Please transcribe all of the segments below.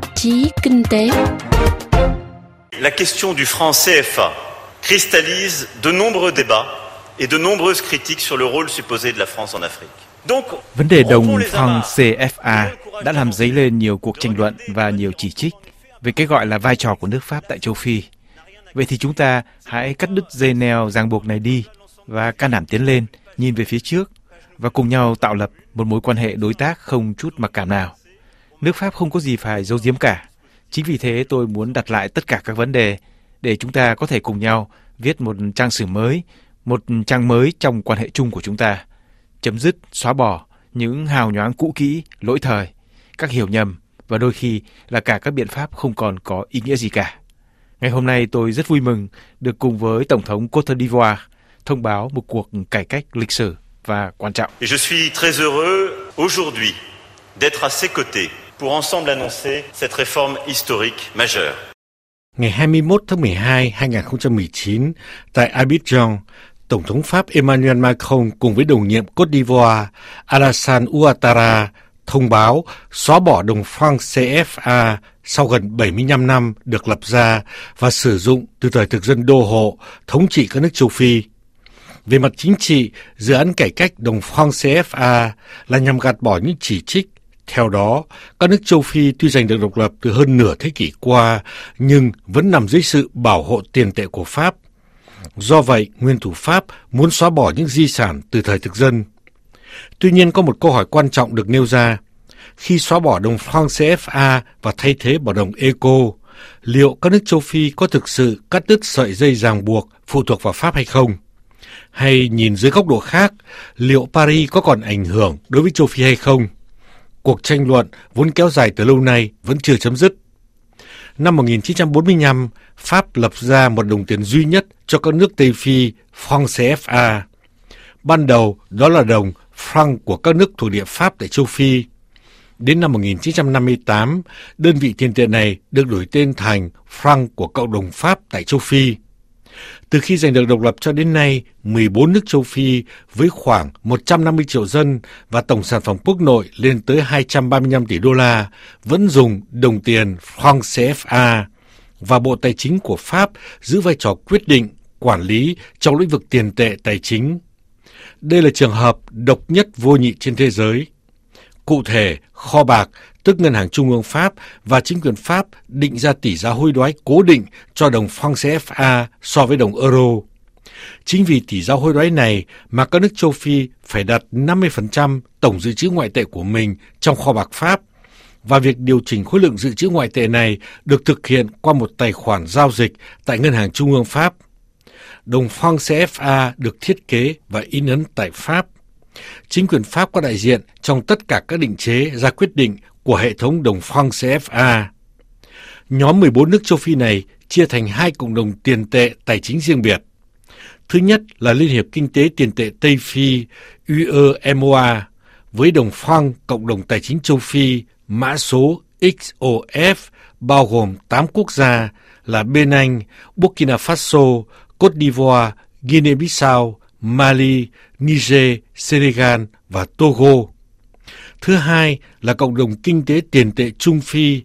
tạp chí Kinh tế. La question du franc CFA cristallise de nombreux débats et de nombreuses critiques sur le rôle supposé de la France en Afrique. Donc, vấn đề đồng franc CFA đã làm dấy lên nhiều cuộc tranh luận và nhiều chỉ trích về cái gọi là vai trò của nước Pháp tại châu Phi. Vậy thì chúng ta hãy cắt đứt dây neo ràng buộc này đi và can đảm tiến lên, nhìn về phía trước và cùng nhau tạo lập một mối quan hệ đối tác không chút mặc cảm nào. Nước Pháp không có gì phải giấu giếm cả. Chính vì thế tôi muốn đặt lại tất cả các vấn đề để chúng ta có thể cùng nhau viết một trang sử mới, một trang mới trong quan hệ chung của chúng ta. Chấm dứt, xóa bỏ những hào nhoáng cũ kỹ, lỗi thời, các hiểu nhầm và đôi khi là cả các biện pháp không còn có ý nghĩa gì cả. Ngày hôm nay tôi rất vui mừng được cùng với Tổng thống Côte d'Ivoire thông báo một cuộc cải cách lịch sử và quan trọng. Et je suis très heureux aujourd'hui d'être à ses côtés pour ensemble annoncer cette réforme historique majeure. Ngày 21 tháng 12, 2019, tại Abidjan, Tổng thống Pháp Emmanuel Macron cùng với đồng nhiệm Côte d'Ivoire Alassane Ouattara thông báo xóa bỏ đồng franc CFA sau gần 75 năm được lập ra và sử dụng từ thời thực dân đô hộ thống trị các nước châu Phi. Về mặt chính trị, dự án cải cách đồng franc CFA là nhằm gạt bỏ những chỉ trích. Theo đó, các nước châu Phi tuy giành được độc lập từ hơn nửa thế kỷ qua, nhưng vẫn nằm dưới sự bảo hộ tiền tệ của Pháp. Do vậy, nguyên thủ Pháp muốn xóa bỏ những di sản từ thời thực dân. Tuy nhiên có một câu hỏi quan trọng được nêu ra. Khi xóa bỏ đồng franc CFA và thay thế bằng đồng ECO, liệu các nước châu Phi có thực sự cắt đứt sợi dây ràng buộc phụ thuộc vào Pháp hay không? Hay nhìn dưới góc độ khác, liệu Paris có còn ảnh hưởng đối với châu Phi hay không? Cuộc tranh luận vốn kéo dài từ lâu nay vẫn chưa chấm dứt. Năm 1945, Pháp lập ra một đồng tiền duy nhất cho các nước Tây Phi, franc CFA. Ban đầu đó là đồng franc của các nước thuộc địa Pháp tại châu Phi. Đến năm 1958, đơn vị tiền tệ này được đổi tên thành franc của cộng đồng Pháp tại châu Phi. Từ khi giành được độc lập cho đến nay, 14 nước châu Phi với khoảng 150 triệu dân và tổng sản phẩm quốc nội lên tới 235 tỷ đô la vẫn dùng đồng tiền franc CFA và Bộ Tài chính của Pháp giữ vai trò quyết định quản lý trong lĩnh vực tiền tệ tài chính. Đây là trường hợp độc nhất vô nhị trên thế giới. Cụ thể, kho bạc, tức Ngân hàng Trung ương Pháp và chính quyền Pháp định ra tỷ giá hối đoái cố định cho đồng franc CFA so với đồng euro. Chính vì tỷ giá hối đoái này mà các nước châu Phi phải đặt 50% tổng dự trữ ngoại tệ của mình trong kho bạc Pháp và việc điều chỉnh khối lượng dự trữ ngoại tệ này được thực hiện qua một tài khoản giao dịch tại Ngân hàng Trung ương Pháp. Đồng franc CFA được thiết kế và in ấn tại Pháp. Chính quyền Pháp có đại diện trong tất cả các định chế ra quyết định của hệ thống đồng franc CFA. Nhóm 14 nước châu Phi này chia thành hai cộng đồng tiền tệ tài chính riêng biệt. Thứ nhất là Liên hiệp Kinh tế Tiền tệ Tây Phi UEMOA với đồng franc cộng đồng tài chính châu Phi mã số XOF bao gồm 8 quốc gia là Benin, Burkina Faso, Côte d'Ivoire, Guinea-Bissau, Mali, Niger, Senegal và Togo. Thứ hai là cộng đồng kinh tế tiền tệ Trung Phi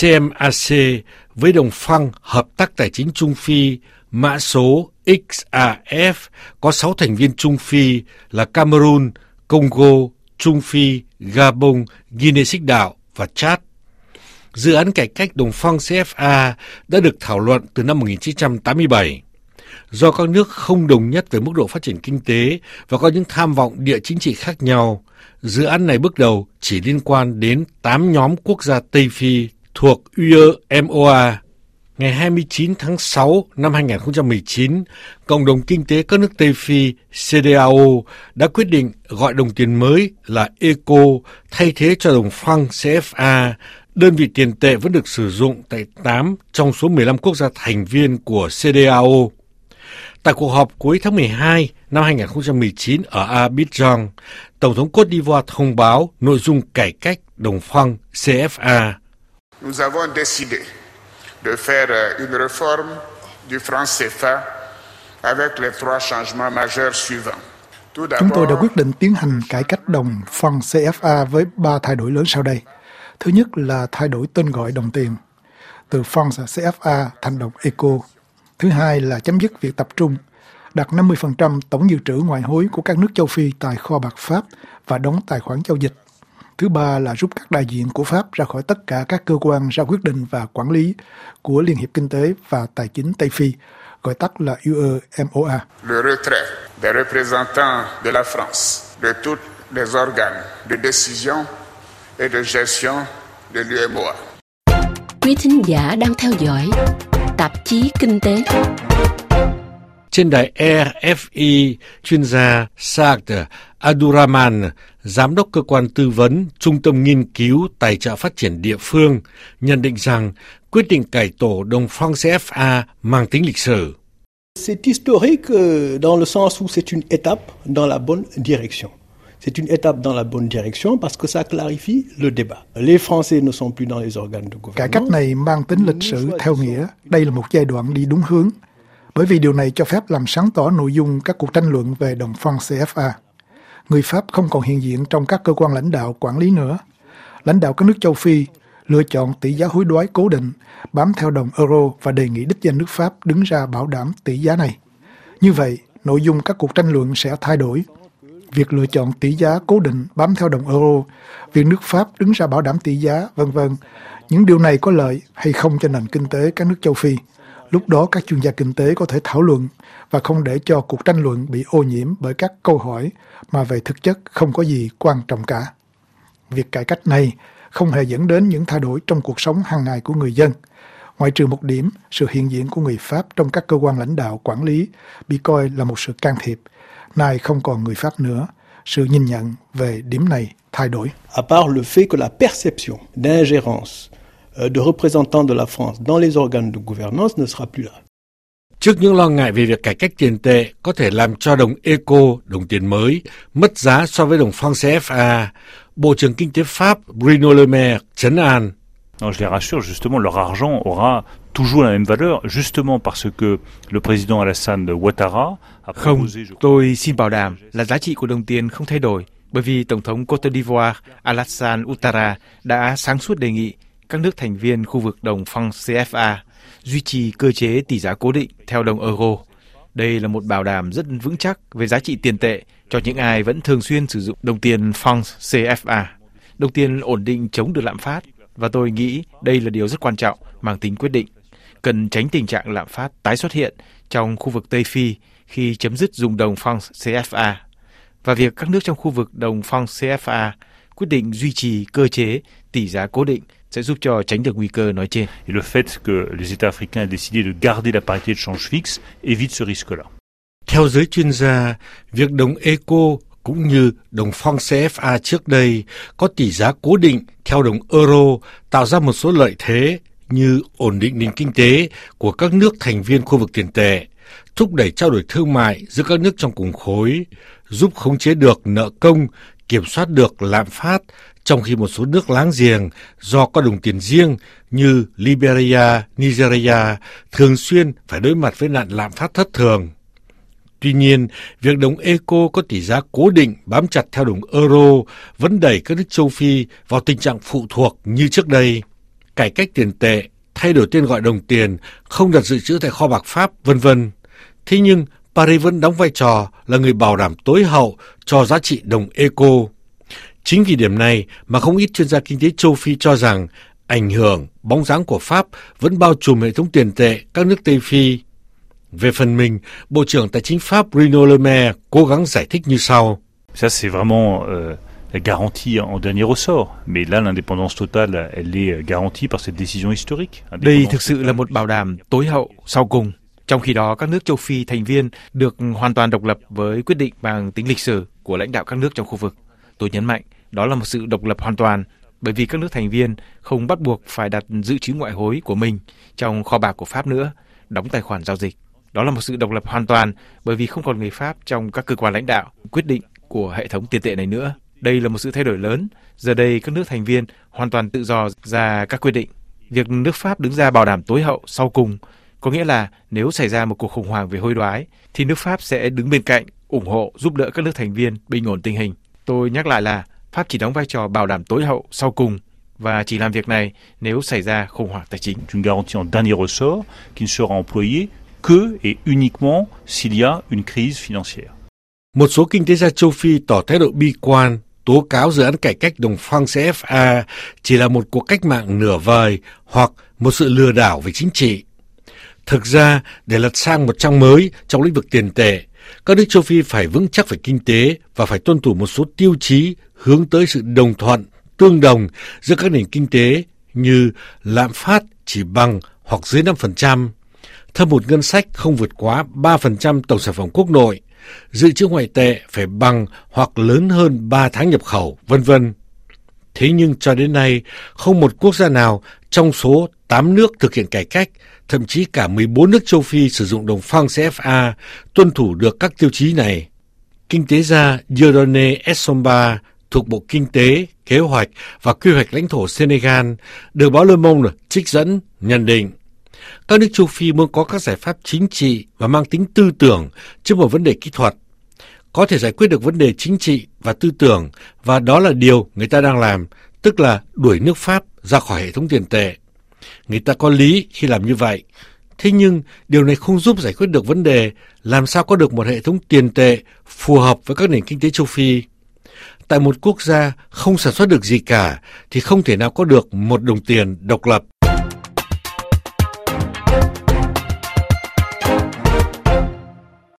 CMAC với đồng phăng hợp tác tài chính Trung Phi mã số XAF có 6 thành viên Trung Phi là Cameroon, Congo, Trung Phi, Gabon, Guinea Xích Đạo và Chad. Dự án cải cách đồng phăng CFA đã được thảo luận từ năm 1987 do các nước không đồng nhất về mức độ phát triển kinh tế và có những tham vọng địa chính trị khác nhau. Dự án này bước đầu chỉ liên quan đến 8 nhóm quốc gia Tây Phi thuộc UEMOA. Ngày 29 tháng 6 năm 2019, Cộng đồng Kinh tế các nước Tây Phi CDAO đã quyết định gọi đồng tiền mới là ECO thay thế cho đồng franc CFA. Đơn vị tiền tệ vẫn được sử dụng tại 8 trong số 15 quốc gia thành viên của CDAO. Tại cuộc họp cuối tháng 12 năm 2019 ở Abidjan, Tổng thống Côte d'Ivoire thông báo nội dung cải cách đồng franc CFA. Nous avons décidé de faire euh, une réforme du franc CFA avec les trois changements majeurs suivants. Chúng tôi đã quyết định tiến hành cải cách đồng franc CFA với ba thay đổi lớn sau đây. Thứ nhất là thay đổi tên gọi đồng tiền từ France CFA thành đồng ECO. Thứ hai là chấm dứt việc tập trung đặt 50% tổng dự trữ ngoại hối của các nước châu Phi tại kho bạc Pháp và đóng tài khoản giao dịch. Thứ ba là rút các đại diện của Pháp ra khỏi tất cả các cơ quan ra quyết định và quản lý của Liên hiệp Kinh tế và Tài chính Tây Phi, gọi tắt là UEMOA. Le retrait des représentants de la France de tous les organes de décision et de gestion de l'UEMOA. Quý thính giả đang theo dõi tạp chí Kinh tế. Trên đài RFI, chuyên gia Saad Aduraman, giám đốc cơ quan tư vấn Trung tâm Nghiên cứu Tài trợ Phát triển địa phương, nhận định rằng quyết định cải tổ đồng franc CFA mang tính lịch sử. C'est historique euh, dans le sens où c'est une étape dans la bonne direction. C'est une étape dans la bonne direction parce que ça clarifie le débat. Les Français ne sont plus dans les organes de gouvernement. Cải cách này mang tính lịch sử theo nghĩa đây là một giai đoạn đi đúng hướng, bởi vì điều này cho phép làm sáng tỏ nội dung các cuộc tranh luận về đồng franc CFA. Người Pháp không còn hiện diện trong các cơ quan lãnh đạo quản lý nữa. Lãnh đạo các nước châu Phi lựa chọn tỷ giá hối đoái cố định, bám theo đồng euro và đề nghị đích danh nước Pháp đứng ra bảo đảm tỷ giá này. Như vậy, nội dung các cuộc tranh luận sẽ thay đổi. Việc lựa chọn tỷ giá cố định bám theo đồng euro, việc nước Pháp đứng ra bảo đảm tỷ giá, vân vân. Những điều này có lợi hay không cho nền kinh tế các nước châu Phi? Lúc đó các chuyên gia kinh tế có thể thảo luận và không để cho cuộc tranh luận bị ô nhiễm bởi các câu hỏi mà về thực chất không có gì quan trọng cả. Việc cải cách này không hề dẫn đến những thay đổi trong cuộc sống hàng ngày của người dân. Ngoại trừ một điểm, sự hiện diện của người Pháp trong các cơ quan lãnh đạo quản lý bị coi là một sự can thiệp. Nay không còn người Pháp nữa, sự nhìn nhận về điểm này thay đổi. À part le fait que la perception d'ingérence euh, de représentants de la France dans les organes de gouvernance ne sera plus là. Trước những lo ngại về việc cải cách tiền tệ có thể làm cho đồng eco, đồng tiền mới, mất giá so với đồng franc CFA, Bộ trưởng Kinh tế Pháp Bruno Le Maire chấn an. Non, je les rassure, justement, leur argent aura toujours la même valeur, justement parce que le président Alassane Ouattara a Không, proposé... je- tôi xin bảo đảm là giá trị của đồng tiền không thay đổi bởi vì Tổng thống Cote d'Ivoire Alassane Ouattara đã sáng suốt đề nghị các nước thành viên khu vực đồng franc CFA duy trì cơ chế tỷ giá cố định theo đồng euro. Đây là một bảo đảm rất vững chắc về giá trị tiền tệ cho những ai vẫn thường xuyên sử dụng đồng tiền franc CFA. Đồng tiền ổn định chống được lạm phát và tôi nghĩ đây là điều rất quan trọng mang tính quyết định. Cần tránh tình trạng lạm phát tái xuất hiện trong khu vực Tây Phi khi chấm dứt dùng đồng franc CFA và việc các nước trong khu vực đồng franc CFA quyết định duy trì cơ chế tỷ giá cố định sẽ giúp cho tránh được nguy cơ nói trên. Et le fait que les États africains aient décidé de garder la parité de change fixe évite ce risque-là. Theo giới chuyên gia, việc đồng eco cũng như đồng franc CFA trước đây có tỷ giá cố định theo đồng euro tạo ra một số lợi thế như ổn định nền kinh tế của các nước thành viên khu vực tiền tệ, thúc đẩy trao đổi thương mại giữa các nước trong cùng khối, giúp khống chế được nợ công, kiểm soát được lạm phát, trong khi một số nước láng giềng do có đồng tiền riêng như Liberia, Nigeria thường xuyên phải đối mặt với nạn lạm phát thất thường. Tuy nhiên, việc đồng eco có tỷ giá cố định bám chặt theo đồng euro vẫn đẩy các nước châu Phi vào tình trạng phụ thuộc như trước đây. Cải cách tiền tệ, thay đổi tên gọi đồng tiền, không đặt dự trữ tại kho bạc Pháp, vân vân. Thế nhưng, Paris vẫn đóng vai trò là người bảo đảm tối hậu cho giá trị đồng eco. Chính vì điểm này mà không ít chuyên gia kinh tế châu Phi cho rằng ảnh hưởng, bóng dáng của Pháp vẫn bao trùm hệ thống tiền tệ các nước Tây Phi. Về phần mình, Bộ trưởng Tài chính Pháp Bruno Le Maire cố gắng giải thích như sau. Ça, c'est vraiment euh, la garantie en dernier ressort. Mais là, l'indépendance totale, elle est garantie par cette décision historique. Đây thực sự là một bảo đảm tối hậu sau cùng. Trong khi đó, các nước châu Phi thành viên được hoàn toàn độc lập với quyết định bằng tính lịch sử của lãnh đạo các nước trong khu vực. Tôi nhấn mạnh, đó là một sự độc lập hoàn toàn, bởi vì các nước thành viên không bắt buộc phải đặt dự trữ ngoại hối của mình trong kho bạc của Pháp nữa, đóng tài khoản giao dịch. Đó là một sự độc lập hoàn toàn, bởi vì không còn người Pháp trong các cơ quan lãnh đạo quyết định của hệ thống tiền tệ này nữa. Đây là một sự thay đổi lớn. Giờ đây, các nước thành viên hoàn toàn tự do ra các quyết định. Việc nước Pháp đứng ra bảo đảm tối hậu sau cùng có nghĩa là nếu xảy ra một cuộc khủng hoảng về hối đoái thì nước Pháp sẽ đứng bên cạnh ủng hộ giúp đỡ các nước thành viên bình ổn tình hình. Tôi nhắc lại là Pháp chỉ đóng vai trò bảo đảm tối hậu sau cùng và chỉ làm việc này nếu xảy ra khủng hoảng tài chính. Que et uniquement s'il y a une crise financière. Một số kinh tế gia châu Phi tỏ thái độ bi quan, tố cáo dự án cải cách đồng franc CFA chỉ là một cuộc cách mạng nửa vời hoặc một sự lừa đảo về chính trị. Thực ra, để lật sang một trang mới trong lĩnh vực tiền tệ, các nước châu Phi phải vững chắc về kinh tế và phải tuân thủ một số tiêu chí hướng tới sự đồng thuận, tương đồng giữa các nền kinh tế như lạm phát chỉ bằng hoặc dưới 5%, thâm hụt ngân sách không vượt quá 3% tổng sản phẩm quốc nội, dự trữ ngoại tệ phải bằng hoặc lớn hơn 3 tháng nhập khẩu, vân vân. Thế nhưng cho đến nay, không một quốc gia nào trong số 8 nước thực hiện cải cách, thậm chí cả 14 nước châu Phi sử dụng đồng franc CFA tuân thủ được các tiêu chí này. Kinh tế gia Dieudonné Essomba thuộc Bộ Kinh tế, Kế hoạch và Quy hoạch lãnh thổ Senegal được báo Le Monde trích dẫn nhận định các nước châu Phi muốn có các giải pháp chính trị và mang tính tư tưởng chứ một vấn đề kỹ thuật. Có thể giải quyết được vấn đề chính trị và tư tưởng và đó là điều người ta đang làm, tức là đuổi nước Pháp ra khỏi hệ thống tiền tệ. Người ta có lý khi làm như vậy. Thế nhưng điều này không giúp giải quyết được vấn đề làm sao có được một hệ thống tiền tệ phù hợp với các nền kinh tế châu Phi. Tại một quốc gia không sản xuất được gì cả thì không thể nào có được một đồng tiền độc lập